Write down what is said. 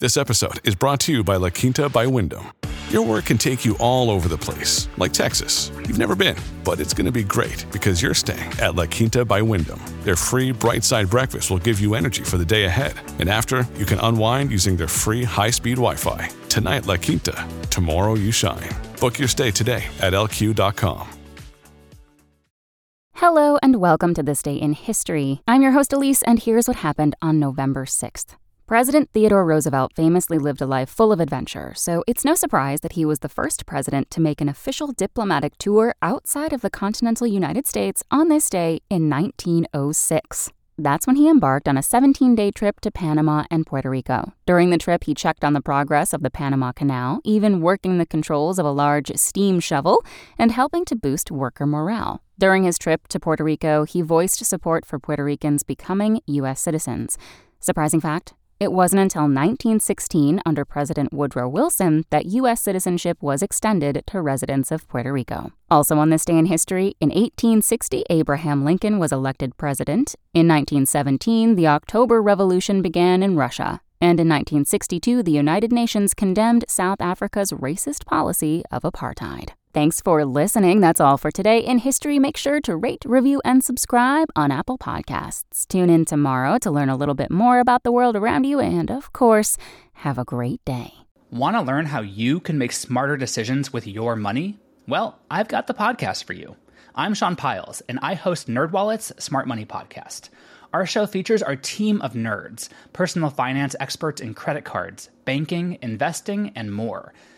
This episode is brought to you by La Quinta by Wyndham. Your work can take you all over the place, like Texas. You've never been, but it's going to be great because you're staying at La Quinta by Wyndham. Their free bright side breakfast will give you energy for the day ahead. And after, you can unwind using their free high speed Wi Fi. Tonight, La Quinta. Tomorrow, you shine. Book your stay today at lq.com. Hello, and welcome to This Day in History. I'm your host, Elise, and here's what happened on November 6th. President Theodore Roosevelt famously lived a life full of adventure, so it's no surprise that he was the first president to make an official diplomatic tour outside of the continental United States on this day in 1906. That's when he embarked on a 17 day trip to Panama and Puerto Rico. During the trip, he checked on the progress of the Panama Canal, even working the controls of a large steam shovel and helping to boost worker morale. During his trip to Puerto Rico, he voiced support for Puerto Ricans becoming U.S. citizens. Surprising fact it wasn't until 1916, under President Woodrow Wilson, that U.S. citizenship was extended to residents of Puerto Rico. Also on this day in history, in 1860, Abraham Lincoln was elected president. In 1917, the October Revolution began in Russia. And in 1962, the United Nations condemned South Africa's racist policy of apartheid. Thanks for listening. That's all for today in history. Make sure to rate, review, and subscribe on Apple Podcasts. Tune in tomorrow to learn a little bit more about the world around you, and of course, have a great day. Want to learn how you can make smarter decisions with your money? Well, I've got the podcast for you. I'm Sean Pyles, and I host NerdWallet's Smart Money Podcast. Our show features our team of nerds, personal finance experts in credit cards, banking, investing, and more